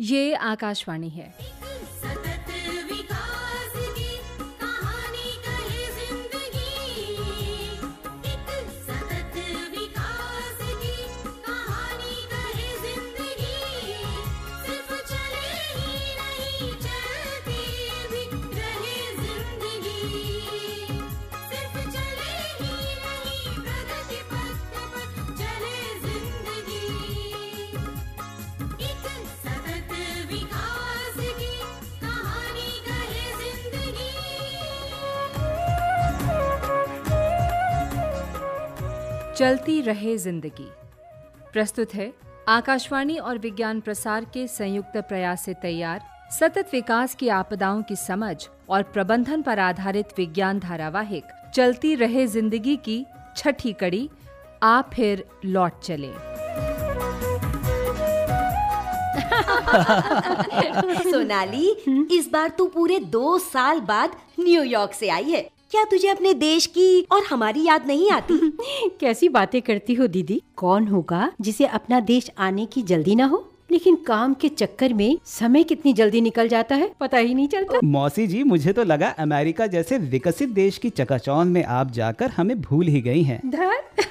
ये आकाशवाणी है। चलती रहे ज़िंदगी। प्रस्तुत है आकाशवाणी और विज्ञान प्रसार के संयुक्त प्रयास से तैयार, सतत विकास की आपदाओं की समझ और प्रबंधन पर आधारित विज्ञान धारावाहिक, चलती रहे ज़िंदगी की छठी कड़ी, आप फिर लौट चले। सोनाली, इस बार तू पूरे दो साल बाद न्यूयॉर्क से आई है। क्या तुझे अपने देश की और हमारी याद नहीं आती? कैसी बातें करती हो दीदी? कौन होगा जिसे अपना देश आने की जल्दी ना हो? लेकिन काम के चक्कर में समय कितनी जल्दी निकल जाता है पता ही नहीं चलता। मौसी जी मुझे तो लगा अमेरिका जैसे विकसित देश की चकाचौंध में आप जाकर हमें भूल ही गई हैं।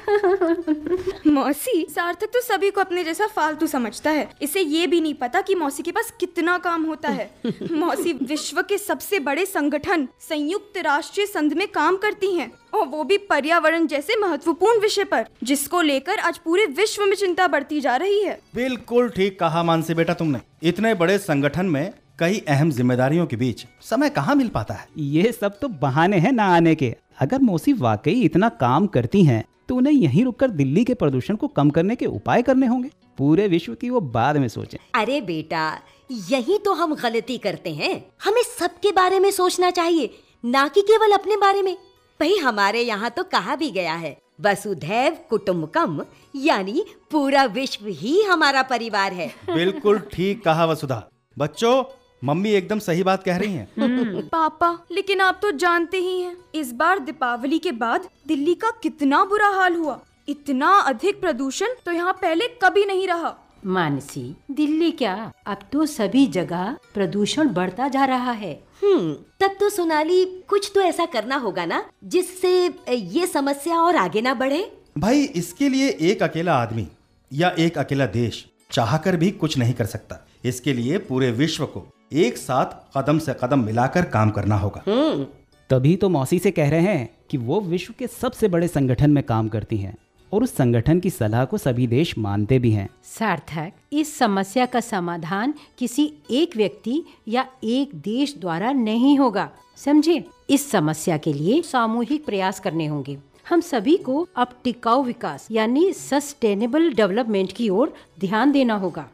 मौसी सार्थक तो सभी को अपने जैसा फालतू समझता है। इसे ये भी नहीं पता कि मौसी के पास कितना काम होता है। मौसी विश्व के सबसे बड़े संगठन संयुक्त राष्ट्रीय संघ में काम करती हैं। और वो भी पर्यावरण जैसे महत्वपूर्ण विषय पर जिसको लेकर आज पूरे विश्व में चिंता बढ़ती जा रही है। बिल्कुल ठीक कहा मानसी बेटा तुमने। इतने बड़े संगठन में कई अहम जिम्मेदारियों के बीच समय कहाँ मिल पाता है? ये सब तो बहाने हैं ना आने के। अगर मौसी वाकई इतना काम करती हैं तो उन्हें यहीं रुककर दिल्ली के प्रदूषण को कम करने के उपाय करने होंगे। पूरे विश्व की वो बाद में सोचें। अरे बेटा यही तो हम गलती करते हैं। हमें सबके बारे में सोचना चाहिए ना कि केवल अपने बारे में। भाई हमारे यहाँ तो कहा भी गया है वसुधैव कुटुम्बकम यानी पूरा विश्व ही हमारा परिवार है। बिल्कुल ठीक कहा वसुधा। बच्चों मम्मी एकदम सही बात कह रही हैं। पापा लेकिन आप तो जानते ही हैं इस बार दीपावली के बाद दिल्ली का कितना बुरा हाल हुआ। इतना अधिक प्रदूषण तो यहाँ पहले कभी नहीं रहा। मानसी दिल्ली क्या? अब तो सभी जगह प्रदूषण बढ़ता जा रहा है। हम्म तब तो सोनाली कुछ तो ऐसा करना होगा ना जिससे ये समस्या और आगे ना बढ़े। भाई इसके लिए एक अकेला आदमी या एक अकेला देश चाहकर भी कुछ नहीं कर सकता। इसके लिए पूरे विश्व को एक साथ कदम से कदम मिलाकर काम करना होगा। हम्म। तभी तो मौसी से कह रहे हैं कि वो विश्व के सबसे बड़े संगठन में काम करती हैं। और उस संगठन की सलाह को सभी देश मानते भी हैं। सार्थक इस समस्या का समाधान किसी एक व्यक्ति या एक देश द्वारा नहीं होगा। समझे? इस समस्या के लिए सामूहिक प्रयास करने होंगे। हम सभी को अब टिकाऊ विकास यानी सस्टेनेबल डेवलपमेंट की ओर ध्यान देना होगा।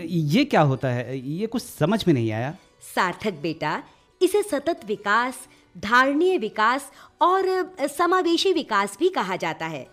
ये क्या होता है? ये कुछ समझ में नहीं आया। सार्थक बेटा इसे सतत विकास धारणीय विकास और समावेशी विकास भी कहा जाता है।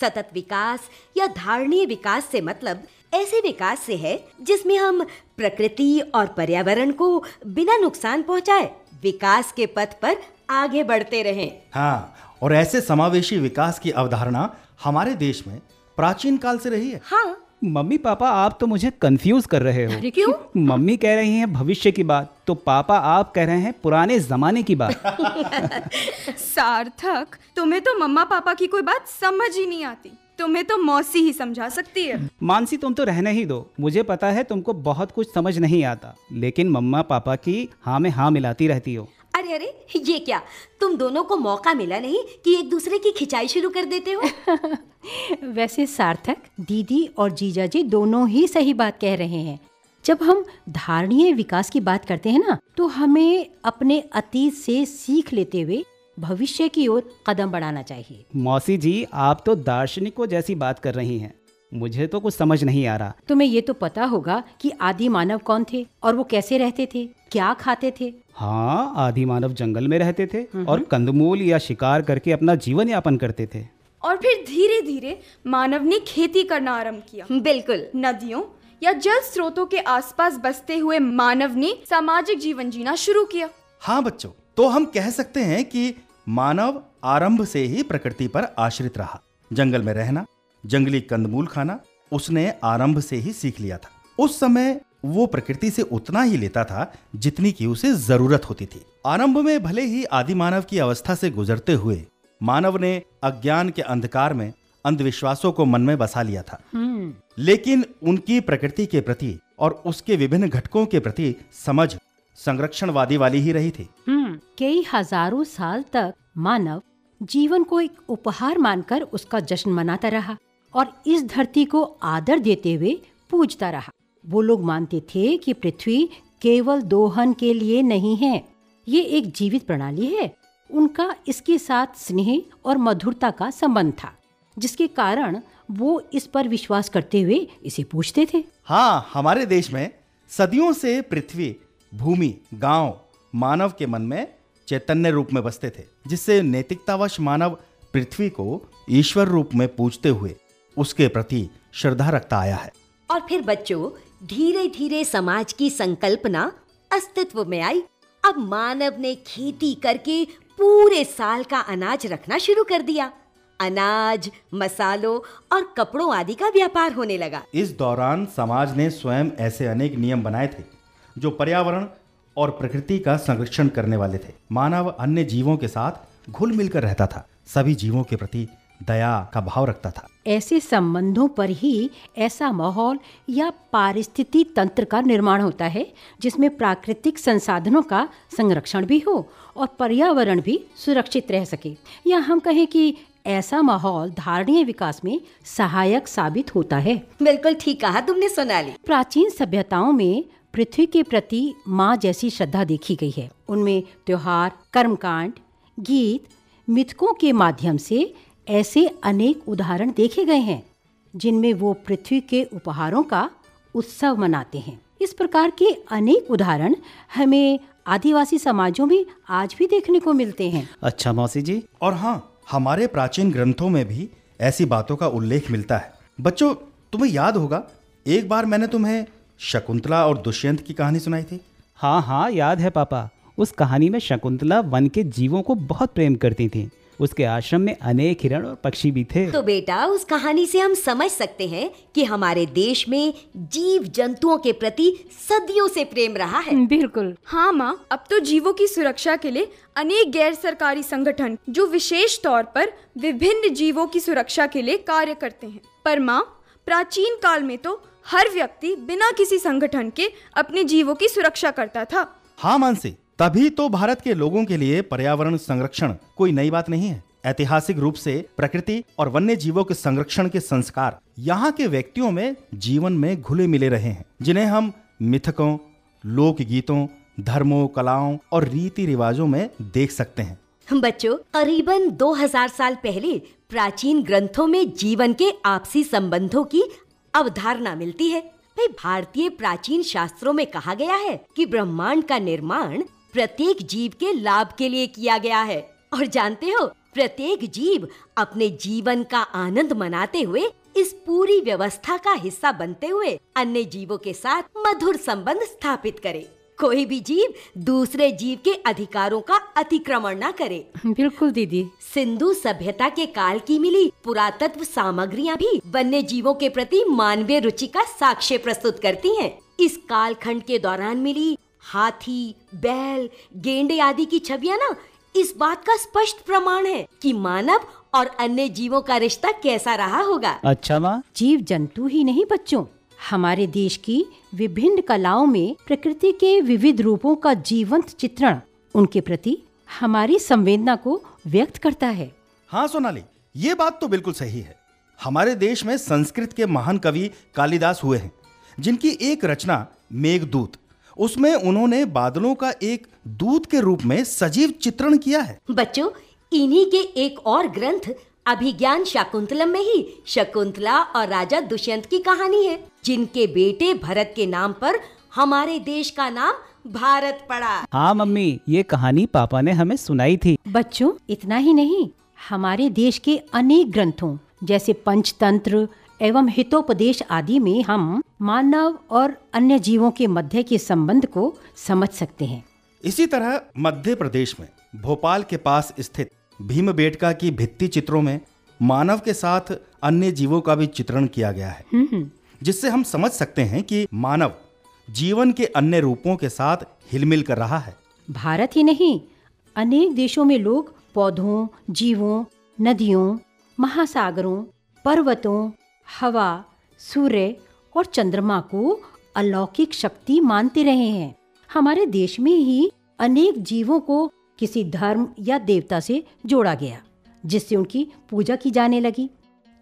सतत विकास या धारणीय विकास से मतलब ऐसे विकास से है जिसमें हम प्रकृति और पर्यावरण को बिना नुकसान पहुँचाए विकास के पथ पर आगे बढ़ते रहें। हाँ और ऐसे समावेशी विकास की अवधारणा हमारे देश में प्राचीन काल से रही है। हाँ मम्मी पापा आप तो मुझे कंफ्यूज कर रहे हो। क्यों? मम्मी कह रही हैं भविष्य की बात तो पापा आप कह रहे हैं पुराने जमाने की बात। सार्थक तुम्हें तो मम्मा पापा की कोई बात समझ ही नहीं आती। तुम्हें तो मौसी ही समझा सकती है। मानसी तुम तो रहने ही दो। मुझे पता है तुमको बहुत कुछ समझ नहीं आता लेकिन मम्मा पापा की हाँ में हाँ मिलाती रहती हो। अरे अरे ये क्या? तुम दोनों को मौका मिला नहीं कि एक दूसरे की खिंचाई शुरू कर देते हो? वैसे सार्थक दीदी और जीजा जी दोनों ही सही बात कह रहे हैं। जब हम धारणीय विकास की बात करते हैं ना तो हमें अपने अतीत से सीख लेते हुए भविष्य की ओर कदम बढ़ाना चाहिए। मौसी जी आप तो दार्शनिकों जैसी बात कर रही हैं। मुझे तो कुछ समझ नहीं आ रहा। तुम्हें ये तो पता होगा कि आदि मानव कौन थे और वो कैसे रहते थे क्या खाते थे। हाँ आदि मानव जंगल में रहते थे और कंदमूल या शिकार करके अपना जीवन यापन करते थे। और फिर धीरे धीरे मानव ने खेती करना आरंभ किया। बिल्कुल। नदियों या जल स्रोतों के आसपास बसते हुए मानव ने सामाजिक जीवन जीना शुरू किया। हाँ बच्चों तो हम कह सकते हैं कि मानव आरंभ से ही प्रकृति पर आश्रित रहा। जंगल में रहना जंगली कंदमूल खाना उसने आरंभ से ही सीख लिया था। उस समय वो प्रकृति से उतना ही लेता था जितनी की उसे ज़रूरत होती थी। आरंभ में भले ही आदि मानव की अवस्था से गुजरते हुए मानव ने अज्ञान के अंधकार में अंधविश्वासों को मन में बसा लिया था। लेकिन उनकी प्रकृति के प्रति और उसके विभिन्न घटकों के प्रति समझ संरक्षणवादी वाली ही रही थी। हम्म। कई हज़ारों साल तक मानव जीवन को एक उपहार मानकर उसका जश्न मनाता रहा। और इस धरती को आदर देते हुए पूजता रहा। वो लोग मानते थे कि पृथ्वी केवल दोहन के लिए नहीं है, ये एक जीवित प्रणाली है। उनका इसके साथ स्नेह और मधुरता का संबंध था, जिसके कारण वो इस पर विश्वास करते हुए इसे पूछते थे। हाँ हमारे देश में सदियों से पृथ्वी, भूमि, गाँव, मानव के मन में चैतन्य रूप में बसते थे, जिससे नैतिकतावश मानव पृथ्वी को ईश्वर रूप में पूजते हुए उसके प्रति श्रद्धा रखता आया है। और फिर बच्चों धीरे धीरे समाज की संकल्पना अस्तित्व में आई। अब मानव ने खेती करके पूरे साल का अनाज रखना शुरू कर दिया। अनाज मसालों और कपड़ों आदि का व्यापार होने लगा। इस दौरान समाज ने स्वयं ऐसे अनेक नियम बनाए थे जो पर्यावरण और प्रकृति का संरक्षण करने वाले थे। मानव अन्य जीवों के साथ घुल मिलकर रहता था। सभी जीवों के प्रति दया का भाव रखता था। ऐसे संबंधों पर ही ऐसा माहौल या पारिस्थिति तंत्र का निर्माण होता है जिसमें प्राकृतिक संसाधनों का संरक्षण भी हो और पर्यावरण भी सुरक्षित रह सके। या हम कहें कि ऐसा माहौल धारणीय विकास में सहायक साबित होता है। बिल्कुल ठीक कहा तुमने सोनाली। प्राचीन सभ्यताओं में पृथ्वी के प्रति माँ जैसी श्रद्धा देखी गई है। उनमें त्योहार कर्मकांड गीत मिथकों के माध्यम से ऐसे अनेक उदाहरण देखे गए हैं जिनमें वो पृथ्वी के उपहारों का उत्सव मनाते हैं। इस प्रकार के अनेक उदाहरण हमें आदिवासी समाजों में आज भी देखने को मिलते हैं। अच्छा मौसी जी। और हाँ हमारे प्राचीन ग्रंथों में भी ऐसी बातों का उल्लेख मिलता है। बच्चों तुम्हें याद होगा एक बार मैंने तुम्हें शकुंतला और दुष्यंत की कहानी सुनाई थी। हाँ हाँ याद है पापा। उस कहानी में शकुंतला वन के जीवों को बहुत प्रेम करती थी। उसके आश्रम में अनेक हिरण और पक्षी भी थे। तो बेटा उस कहानी से हम समझ सकते हैं कि हमारे देश में जीव जंतुओं के प्रति सदियों से प्रेम रहा है। बिल्कुल। हाँ माँ अब तो जीवों की सुरक्षा के लिए अनेक गैर सरकारी संगठन जो विशेष तौर पर विभिन्न जीवों की सुरक्षा के लिए कार्य करते हैं। पर माँ प्राचीन काल में तो हर व्यक्ति बिना किसी संगठन के अपने जीवों की सुरक्षा करता था। हाँ मानसी तभी तो भारत के लोगों के लिए पर्यावरण संरक्षण कोई नई बात नहीं है। ऐतिहासिक रूप से प्रकृति और वन्य जीवों के संरक्षण के संस्कार यहाँ के व्यक्तियों में जीवन में घुले मिले रहे हैं, जिन्हें हम मिथकों लोक गीतों धर्मों, कलाओं और रीति रिवाजों में देख सकते हैं। बच्चों, करीबन 2000 साल पहले प्राचीन ग्रंथों में जीवन के आपसी संबंधों की अवधारणा मिलती है। भारतीय प्राचीन शास्त्रों में कहा गया है कि ब्रह्मांड का निर्माण प्रत्येक जीव के लाभ के लिए किया गया है। और जानते हो प्रत्येक जीव अपने जीवन का आनंद मनाते हुए इस पूरी व्यवस्था का हिस्सा बनते हुए अन्य जीवों के साथ मधुर संबंध स्थापित करे। कोई भी जीव दूसरे जीव के अधिकारों का अतिक्रमण न करे। बिल्कुल दीदी। सिंधु सभ्यता के काल की मिली पुरातत्व सामग्रियाँ भी वन्य जीवों के प्रति मानवीय रुचि का साक्ष्य प्रस्तुत करती हैं। इस कालखंड के दौरान मिली हाथी बैल गेंडे आदि की छवियाँ ना इस बात का स्पष्ट प्रमाण है कि मानव और अन्य जीवों का रिश्ता कैसा रहा होगा। अच्छा माँ। जीव जंतु ही नहीं बच्चों। हमारे देश की विभिन्न कलाओं में प्रकृति के विविध रूपों का जीवंत चित्रण उनके प्रति हमारी संवेदना को व्यक्त करता है। हाँ सोनाली ये बात तो बिल्कुल सही है। हमारे देश में संस्कृत के महान कवि कालिदास हुए हैं जिनकी एक रचना मेघदूत उसमें उन्होंने बादलों का एक दूत के रूप में सजीव चित्रण किया है। बच्चों इन्हीं के एक और ग्रंथ अभिज्ञान शाकुंतलम में ही शकुंतला और राजा दुष्यंत की कहानी है जिनके बेटे भरत के नाम पर हमारे देश का नाम भारत पड़ा। हाँ मम्मी ये कहानी पापा ने हमें सुनाई थी। बच्चों इतना ही नहीं हमारे देश के अनेक ग्रंथों जैसे पंचतंत्र एवं हितोपदेश आदि में हम मानव और अन्य जीवों के मध्य के संबंध को समझ सकते हैं। इसी तरह मध्य प्रदेश में भोपाल के पास स्थित भीम बेटका की भित्ति चित्रों में मानव के साथ अन्य जीवों का भी चित्रण किया गया है। जिससे हम समझ सकते हैं कि मानव जीवन के अन्य रूपों के साथ हिलमिल कर रहा है। भारत ही नहीं अनेक देशों में लोग पौधों जीवों नदियों महासागरों पर्वतों हवा सूर्य और चंद्रमा को अलौकिक शक्ति मानते रहे हैं। हमारे देश में ही अनेक जीवों को किसी धर्म या देवता से जोड़ा गया जिससे उनकी पूजा की जाने लगी।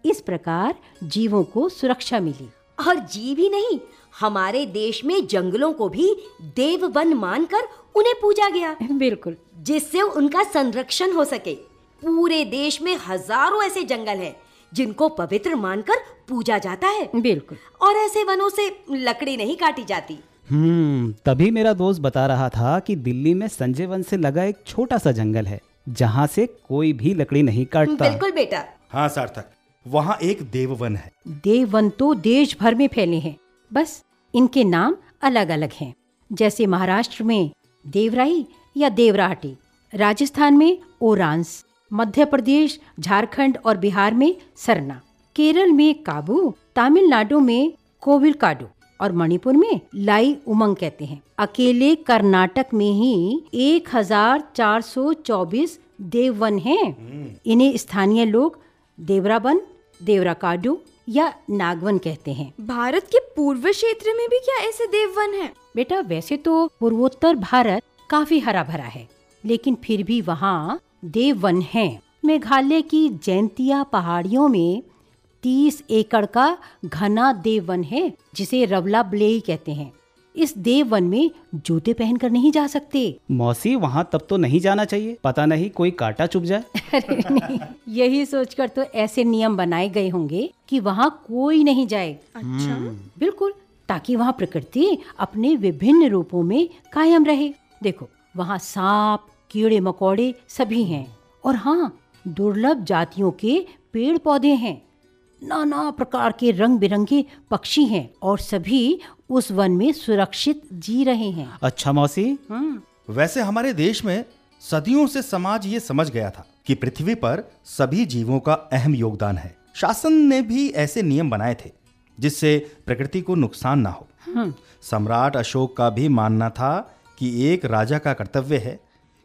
इस प्रकार जीवों को सुरक्षा मिली। और जीव ही नहीं हमारे देश में जंगलों को भी देव वन मानकर उन्हें पूजा गया। बिल्कुल। जिससे उनका संरक्षण हो सके। पूरे देश में हज़ारों ऐसे जंगल हैं जिनको पवित्र मानकर पूजा जाता है। बिल्कुल। और ऐसे वनों से लकड़ी नहीं काटी जाती। हम्म तभी मेरा दोस्त बता रहा था कि दिल्ली में संजय वन से लगा एक छोटा सा जंगल है जहाँ से कोई भी लकड़ी नहीं काटता। बिल्कुल बेटा। हाँ सार्थक वहाँ एक देववन है। देववन तो देश भर में फैले हैं। बस इनके नाम अलग अलग हैं। जैसे महाराष्ट्र में देवराई या देवराहटी राजस्थान में ओरांस मध्य प्रदेश झारखंड और बिहार में सरना केरल में काबू तमिलनाडु में कोविल काडू और मणिपुर में लाई उमंग कहते हैं। अकेले कर्नाटक में ही एक हज़ार चार सौ चौबीस देववन हैं। इन्हें स्थानीय लोग देवरावन देवराकाडू या नागवन कहते हैं। भारत के पूर्व क्षेत्र में भी क्या ऐसे देववन हैं? बेटा वैसे तो पूर्वोत्तर भारत काफ़ी हरा भरा है लेकिन फिर भी वहाँ देववन है। मेघालय की जैंतिया पहाड़ियों में तीस एकड़ का घना देववन है जिसे रवला ब्लेई कहते हैं। इस देववन में जूते पहनकर नहीं जा सकते। मौसी वहाँ तब तो नहीं जाना चाहिए। पता नहीं कोई कांटा चुप जाए। अरे नहीं यही सोचकर तो ऐसे नियम बनाए गए होंगे कि वहाँ कोई नहीं जाए। अच्छा। बिल्कुल ताकि वहाँ प्रकृति अपने विभिन्न रूपों में कायम रहे। देखो वहाँ सांप कीड़े मकोड़े सभी हैं। और हाँ दुर्लभ जातियों के पेड़ पौधे हैं। नाना प्रकार के रंग बिरंगे पक्षी हैं और सभी उस वन में सुरक्षित जी रहे हैं। अच्छा मौसी। वैसे हमारे देश में सदियों से समाज ये समझ गया था कि पृथ्वी पर सभी जीवों का अहम योगदान है। शासन ने भी ऐसे नियम बनाए थे जिससे प्रकृति को नुकसान ना हो। सम्राट अशोक का भी मानना था कि एक राजा का कर्तव्य है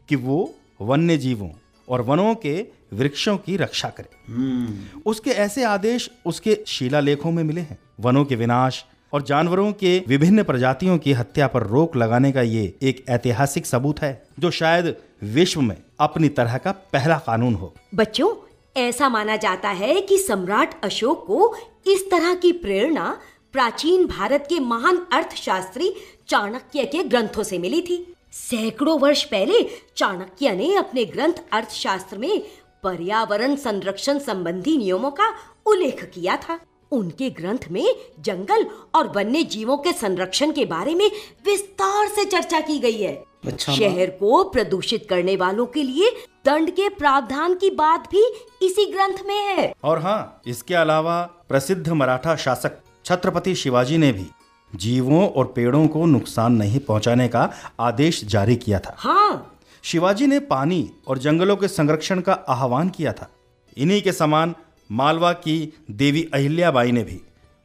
कि वो वन्य जीवों और वनों के वृक्षों की रक्षा करे। उसके ऐसे आदेश उसके शिलालेखों में मिले हैं। वनों के विनाश और जानवरों के विभिन्न प्रजातियों की हत्या पर रोक लगाने का ये एक ऐतिहासिक सबूत है जो शायद विश्व में अपनी तरह का पहला कानून हो। बच्चों ऐसा माना जाता है कि सम्राट अशोक को इस तरह की प्रेरणा प्राचीन भारत के महान अर्थशास्त्री चाणक्य के ग्रंथों से मिली थी। सैकड़ों वर्ष पहले चाणक्य ने अपने ग्रंथ अर्थशास्त्र में पर्यावरण संरक्षण संबंधी नियमों का उल्लेख किया था। उनके ग्रंथ में जंगल और वन्य जीवों के संरक्षण के बारे में विस्तार से चर्चा की गई है। शहर को प्रदूषित करने वालों के लिए दंड के प्रावधान की बात भी इसी ग्रंथ में है। और हाँ इसके अलावा प्रसिद्ध मराठा शासक छत्रपति शिवाजी ने भी जीवों और पेड़ों को नुकसान नहीं पहुँचाने का आदेश जारी किया था। हाँ। शिवाजी ने पानी और जंगलों के संरक्षण का आह्वान किया था। इन्हीं के समान मालवा की देवी अहिल्याबाई ने भी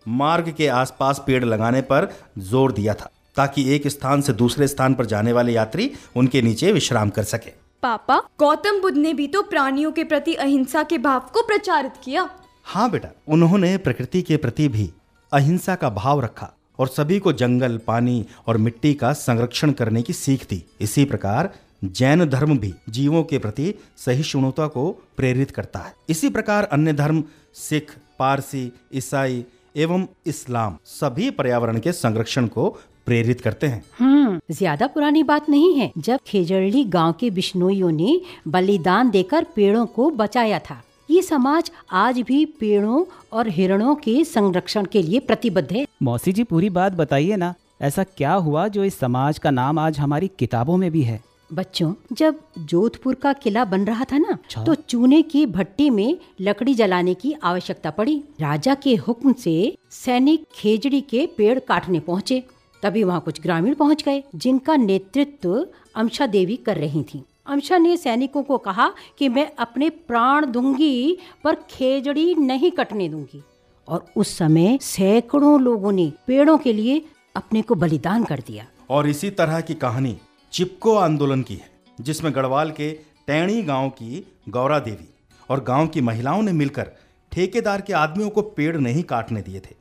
मार्ग के आसपास पेड़ लगाने पर ज़ोर दिया था ताकि एक स्थान से दूसरे स्थान पर जाने वाले यात्री उनके नीचे विश्राम कर सके। पापा गौतम बुद्ध ने भी तो प्राणियों के प्रति अहिंसा के भाव को प्रचारित किया। हाँ बेटा उन्होंने प्रकृति के प्रति भी अहिंसा का भाव रखा। और सभी को जंगल, पानी और मिट्टी का संरक्षण करने की सीख दी। इसी प्रकार जैन धर्म भी जीवों के प्रति सहिष्णुता को प्रेरित करता है। इसी प्रकार अन्य धर्म, सिख, पारसी, ईसाई एवं इस्लाम सभी पर्यावरण के संरक्षण को प्रेरित करते हैं। हम्म ज़्यादा पुरानी बात नहीं है। जब खेजड़ली गाँव के बिश्नोइयों ने बलिदान देकर पेड़ों को बचाया था ये समाज आज भी पेड़ों और हिरणों के संरक्षण के लिए प्रतिबद्ध है। मौसी जी पूरी बात बताइए ना ऐसा क्या हुआ जो इस समाज का नाम आज हमारी किताबों में भी है? बच्चों जब जोधपुर का किला बन रहा था ना तो चूने की भट्टी में लकड़ी जलाने की आवश्यकता पड़ी। राजा के हुक्म से सैनिक खेजड़ी के पेड़ काटने पहुँचे। तभी वहाँ कुछ ग्रामीण पहुँच गए जिनका नेतृत्व अमशा देवी कर रही थी। अमशा ने सैनिकों को कहा कि मैं अपने प्राण दूँगी, पर खेजड़ी नहीं कटने दूँगी। और उस समय सैकड़ों लोगों ने पेड़ों के लिए अपने को बलिदान कर दिया। और इसी तरह की कहानी चिपको आंदोलन की है, जिसमें गढ़वाल के टैणी गाँव की गौरा देवी और गाँव की महिलाओं ने मिलकर ठेकेदार के आदमियों को पेड़ नहीं काटने दिए थे।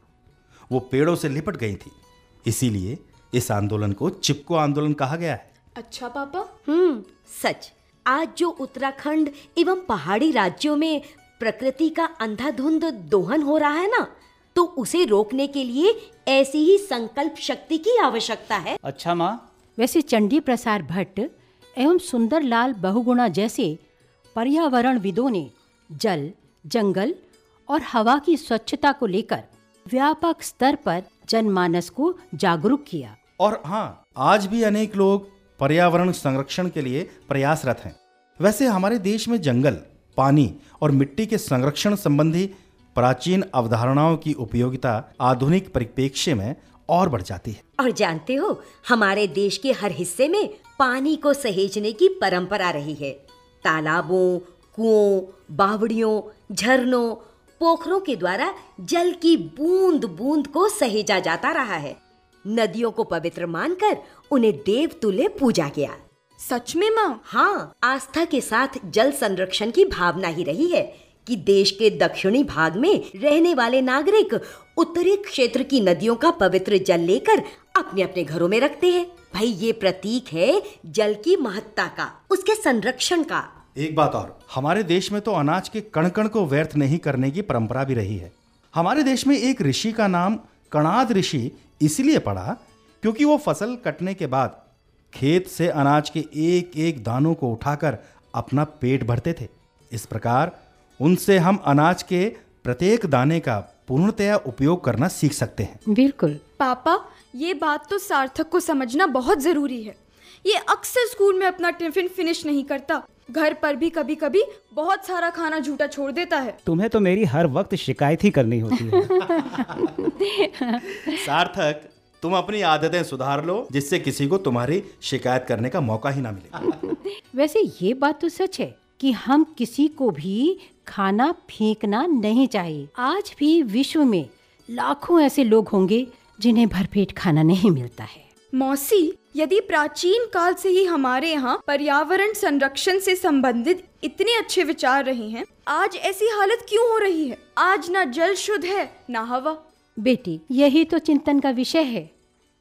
वो पेड़ों से लिपट गई थी। इसीलिए इस आंदोलन को चिपको आंदोलन कहा गया है। अच्छा पापा? हम्म सच। आज जो उत्तराखंड एवं पहाड़ी राज्यों में प्रकृति का अंधाधुंध दोहन हो रहा है ना तो उसे रोकने के लिए ऐसी ही संकल्प शक्ति की आवश्यकता है। अच्छा माँ। वैसे चंडी प्रसार भट्ट एवं सुंदरलाल बहुगुणा जैसे पर्यावरणविदों ने जल जंगल और हवा की स्वच्छता को लेकर व्यापक स्तर पर जनमानस को जागरूक किया। और हाँ आज भी अनेक लोग पर्यावरण संरक्षण के लिए प्रयासरत हैं। वैसे हमारे देश में जंगल, पानी और मिट्टी के संरक्षण संबंधी प्राचीन अवधारणाओं की उपयोगिता आधुनिक परिप्रेक्ष्य में और बढ़ जाती है। और जानते हो, हमारे देश के हर हिस्से में पानी को सहेजने की परंपरा रही है। तालाबों, कुओं, बावड़ियों, झरनों, पोखरों के द्वारा जल की बूंद बूंद को सहेजा जाता रहा है। नदियों को पवित्र मानकर उन्हें देवतुल्य पूजा गया सच में माँ? हाँ आस्था के साथ जल संरक्षण की भावना ही रही है कि देश के दक्षिणी भाग में रहने वाले नागरिक उत्तरी क्षेत्र की नदियों का पवित्र जल लेकर अपने अपने घरों में रखते हैं। भाई ये प्रतीक है जल की महत्ता का उसके संरक्षण का। एक बात और हमारे देश में तो अनाज के कण कण को व्यर्थ नहीं करने की परंपरा भी रही है। हमारे देश में एक ऋषि का नाम कणाद ऋषि इसलिए पड़ा क्योंकि वो फ़सल कटने के बाद खेत से अनाज के एक एक दानों को उठाकर अपना पेट भरते थे। इस प्रकार उनसे हम अनाज के प्रत्येक दाने का पूर्णतया उपयोग करना सीख सकते हैं। बिल्कुल। पापा ये बात तो सार्थक को समझना बहुत ज़रूरी है। ये अक्सर स्कूल में अपना टिफ़िन फिनिश नहीं करता। घर पर भी कभी कभी बहुत सारा खाना झूठा छोड़ देता है। तुम्हें तो मेरी हर वक्त शिकायत ही करनी होती है। सार्थक तुम अपनी आदतें सुधार लो जिससे किसी को तुम्हारी शिकायत करने का मौका ही ना मिले। वैसे ये बात तो सच है कि हम किसी को भी खाना फेंकना नहीं चाहिए। आज भी विश्व में लाखों ऐसे लोग होंगे जिन्हें भरपेट खाना नहीं मिलता है। मौसी यदि प्राचीन काल से ही हमारे यहाँ पर्यावरण संरक्षण से संबंधित इतने अच्छे विचार रहे हैं आज ऐसी हालत क्यों हो रही है? आज ना जल शुद्ध है ना हवा। बेटी यही तो चिंतन का विषय है।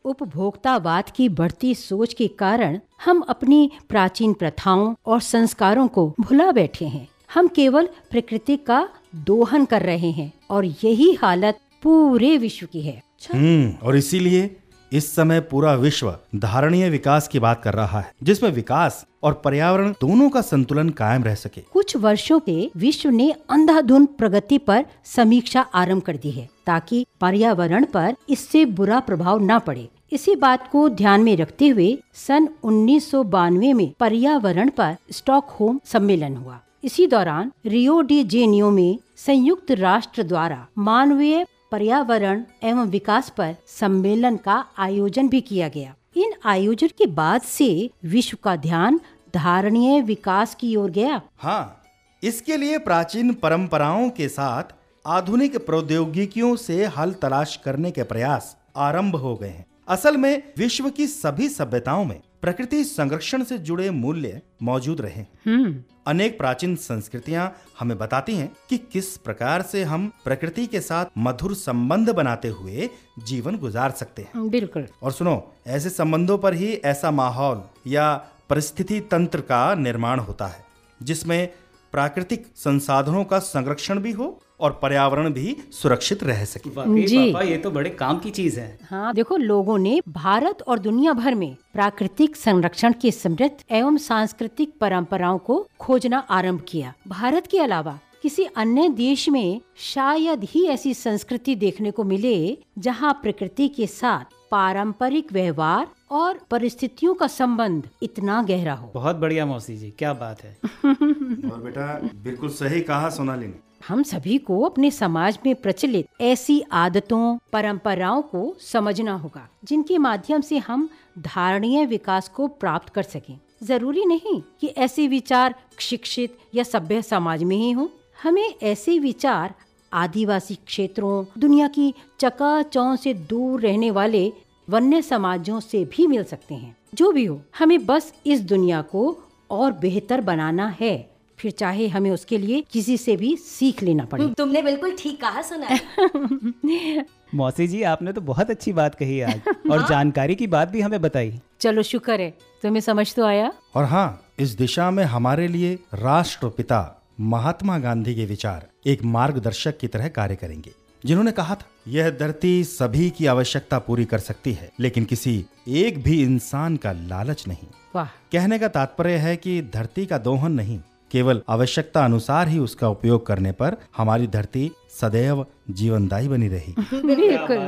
उपभोक्तावाद की बढ़ती सोच के कारण हम अपनी प्राचीन प्रथाओं और संस्कारों को भुला बैठे हैं। हम केवल प्रकृति का दोहन कर रहे हैं और यही हालत पूरे विश्व की है। हम्म और इसीलिए इस समय पूरा विश्व धारणीय विकास की बात कर रहा है, जिसमें विकास और पर्यावरण दोनों का संतुलन कायम रह सके। कुछ वर्षों के विश्व ने अंधाधुंध प्रगति पर समीक्षा आरंभ कर दी है, ताकि पर्यावरण पर इससे बुरा प्रभाव न पड़े। इसी बात को ध्यान में रखते हुए सन उन्नीस सौ बानवे में पर्यावरण पर स्टॉकहोम सम्मेलन हुआ। इसी दौरान रियो डी जेनियो में संयुक्त राष्ट्र द्वारा मानवीय पर्यावरण एवं विकास पर सम्मेलन का आयोजन भी किया गया। इन आयोजन के बाद से विश्व का ध्यान धारणीय विकास की ओर गया। हाँ इसके लिए प्राचीन परंपराओं के साथ आधुनिक प्रौद्योगिकियों से हल तलाश करने के प्रयास आरंभ हो गए हैं। असल में विश्व की सभी सभ्यताओं में प्रकृति संरक्षण से जुड़े मूल्य मौजूद रहे। हम्म। अनेक प्राचीन संस्कृतियाँ हमें बताती हैं कि किस प्रकार से हम प्रकृति के साथ मधुर संबंध बनाते हुए जीवन गुजार सकते हैं। बिल्कुल। और सुनो ऐसे संबंधों पर ही ऐसा माहौल या परिस्थिति तंत्र का निर्माण होता है जिसमें प्राकृतिक संसाधनों का संरक्षण भी हो और पर्यावरण भी सुरक्षित रह सके। जी। पापा ये तो बड़े काम की चीज़ है। हाँ देखो लोगों ने भारत और दुनिया भर में प्राकृतिक संरक्षण की समृद्ध एवं सांस्कृतिक परंपराओं को खोजना आरंभ किया। भारत के अलावा किसी अन्य देश में शायद ही ऐसी संस्कृति देखने को मिले जहाँ प्रकृति के साथ पारंपरिक व्यवहार और परिस्थितियों का संबंध इतना गहरा हो। बहुत बढ़िया मौसी जी क्या बात है। और बेटा बिल्कुल सही कहा सोनाली ने हम सभी को अपने समाज में प्रचलित ऐसी आदतों परंपराओं को समझना होगा जिनके माध्यम से हम धारणीय विकास को प्राप्त कर सकें। ज़रूरी नहीं कि ऐसे विचार शिक्षित या सभ्य समाज में ही हों। हमें ऐसे विचार आदिवासी क्षेत्रों दुनिया की चकाचौंध से दूर रहने वाले वन्य समाजों से भी मिल सकते हैं। जो भी हो हमें बस इस दुनिया को और बेहतर बनाना है। फिर चाहे हमें उसके लिए किसी से भी सीख लेना पड़े। तुमने बिल्कुल ठीक कहा सुना मौसी जी आपने तो बहुत अच्छी बात कही आज। और जानकारी की बात भी हमें बताई। चलो शुक्र है। तुम्हें समझ तो आया। और हाँ इस दिशा में हमारे लिए राष्ट्रपिता महात्मा गांधी के विचार एक मार्गदर्शक की तरह कार्य करेंगे जिन्होंने कहा था यह धरती सभी की आवश्यकता पूरी कर सकती है लेकिन किसी एक भी इंसान का लालच नहीं। वाह। कहने का तात्पर्य है कि धरती का दोहन नहीं केवल आवश्यकता अनुसार ही उसका उपयोग करने पर हमारी धरती सदैव जीवनदायी बनी रही बिल्कुल।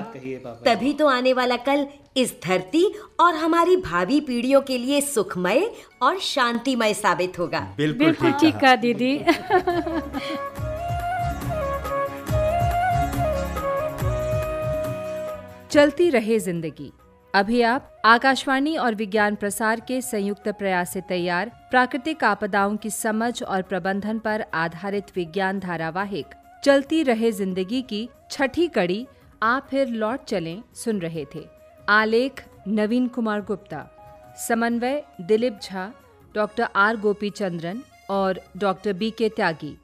तभी तो आने वाला कल इस धरती और हमारी भावी पीढ़ियों के लिए सुखमय और शांतिमय साबित होगा। बिल्कुल ठीक कहा दीदी। चलती रहे ज़िंदगी। अभी आप आकाशवाणी और विज्ञान प्रसार के संयुक्त प्रयास से तैयार, प्राकृतिक आपदाओं की समझ और प्रबंधन पर आधारित विज्ञान धारावाहिक, चलती रहे ज़िंदगी की छठी कड़ी, आप फिर लौट चलें, सुन रहे थे। आलेख, नवीन कुमार गुप्ता। समन्वय, दिलीप झा, डॉक्टर आर गोपी चंद्रन और डॉक्टर बी के त्यागी।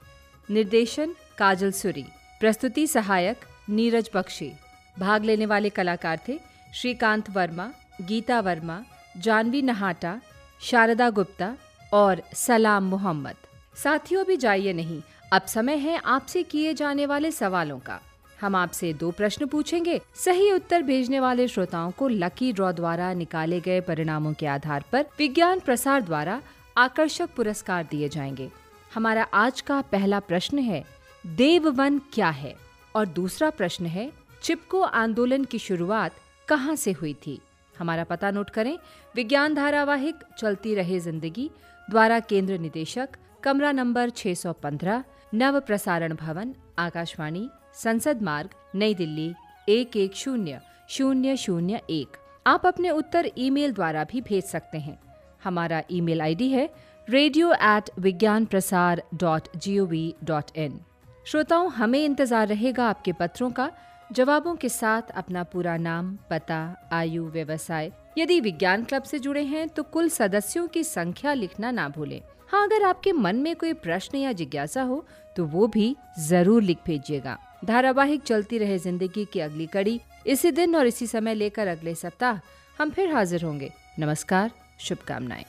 निर्देशन, काजल सुरी। प्रस्तुति सहायक, नीरज बख्शी। भाग लेने वाले कलाकार थे श्रीकांत वर्मा, गीता वर्मा, जानवी नहाटा, शारदा गुप्ता और सलाम मोहम्मद। साथियों भी जाइए नहीं, अब समय है आपसे किए जाने वाले सवालों का। हम आपसे दो प्रश्न पूछेंगे, सही उत्तर भेजने वाले श्रोताओं को लकी ड्रॉ द्वारा निकाले गए परिणामों के आधार पर विज्ञान प्रसार द्वारा आकर्षक पुरस्कार दिए जाएँगे। हमारा आज का पहला प्रश्न है, देववन क्या है? और दूसरा प्रश्न है चिपको आंदोलन की शुरुआत कहाँ से हुई थी? हमारा पता नोट करें। विज्ञान धारावाहिक, चलती रहे ज़िंदगी, द्वारा केंद्र निदेशक, कमरा नंबर 615 नव प्रसारण भवन, आकाशवाणी, संसद मार्ग, नई दिल्ली, एक एक शून्य शून्य शून्य एक। आप अपने उत्तर ईमेल द्वारा भी भेज सकते हैं। हमारा ईमेल आईडी है radio at Vigyan Prasar dot G O V dot in श्रोताओं, हमें इंतज़ार रहेगा आपके पत्रों का। जवाबों के साथ अपना पूरा नाम, पता, आयु, व्यवसाय, यदि विज्ञान क्लब से जुड़े हैं तो कुल सदस्यों की संख्या लिखना ना भूलें। हाँ अगर आपके मन में कोई प्रश्न या जिज्ञासा हो तो वो भी ज़रूर लिख भेजिएगा। धारावाहिक चलती रहे ज़िंदगी की अगली कड़ी, इसी दिन और इसी समय लेकर अगले सप्ताह हम फिर हाजिर होंगे। नमस्कार, शुभकामनाएँ।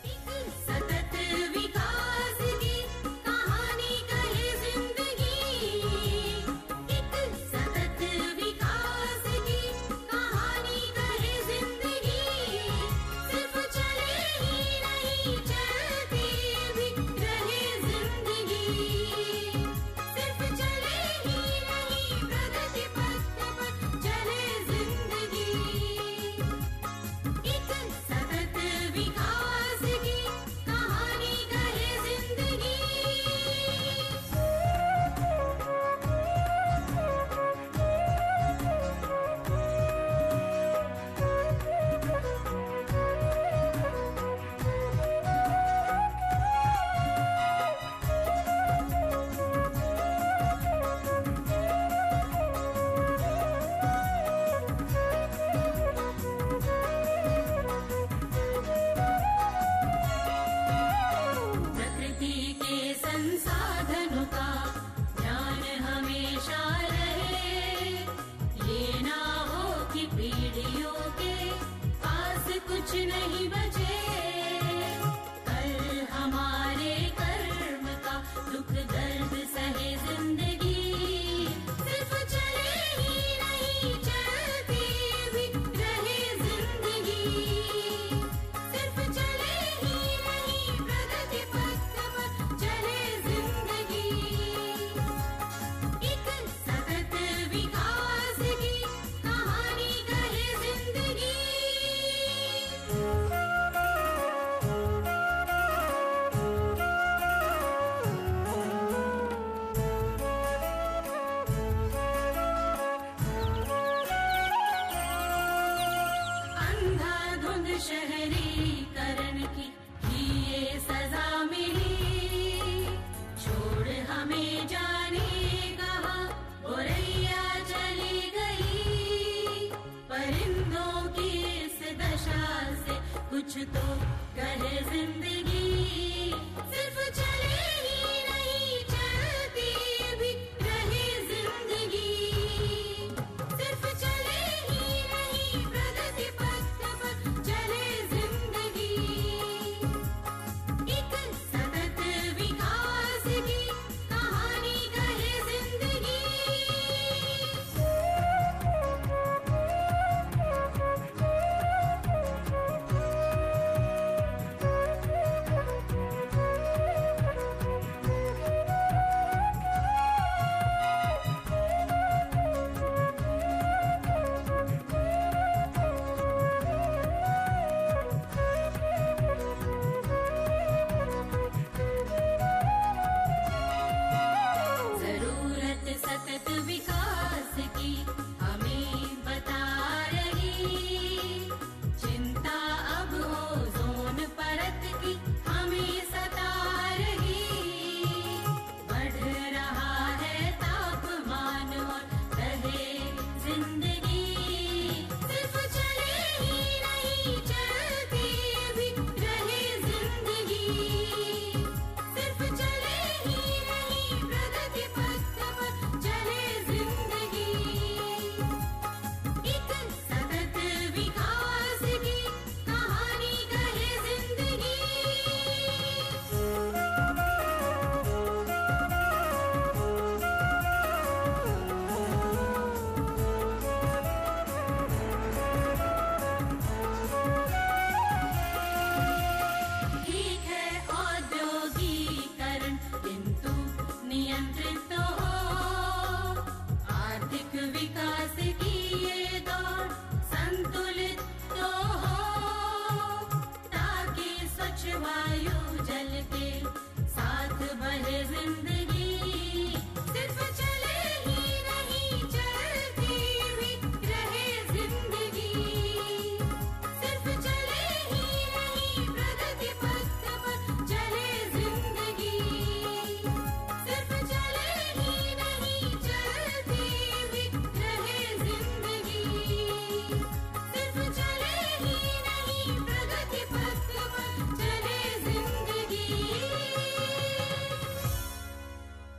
कहे ज़िंदगी सिर्फ़ चले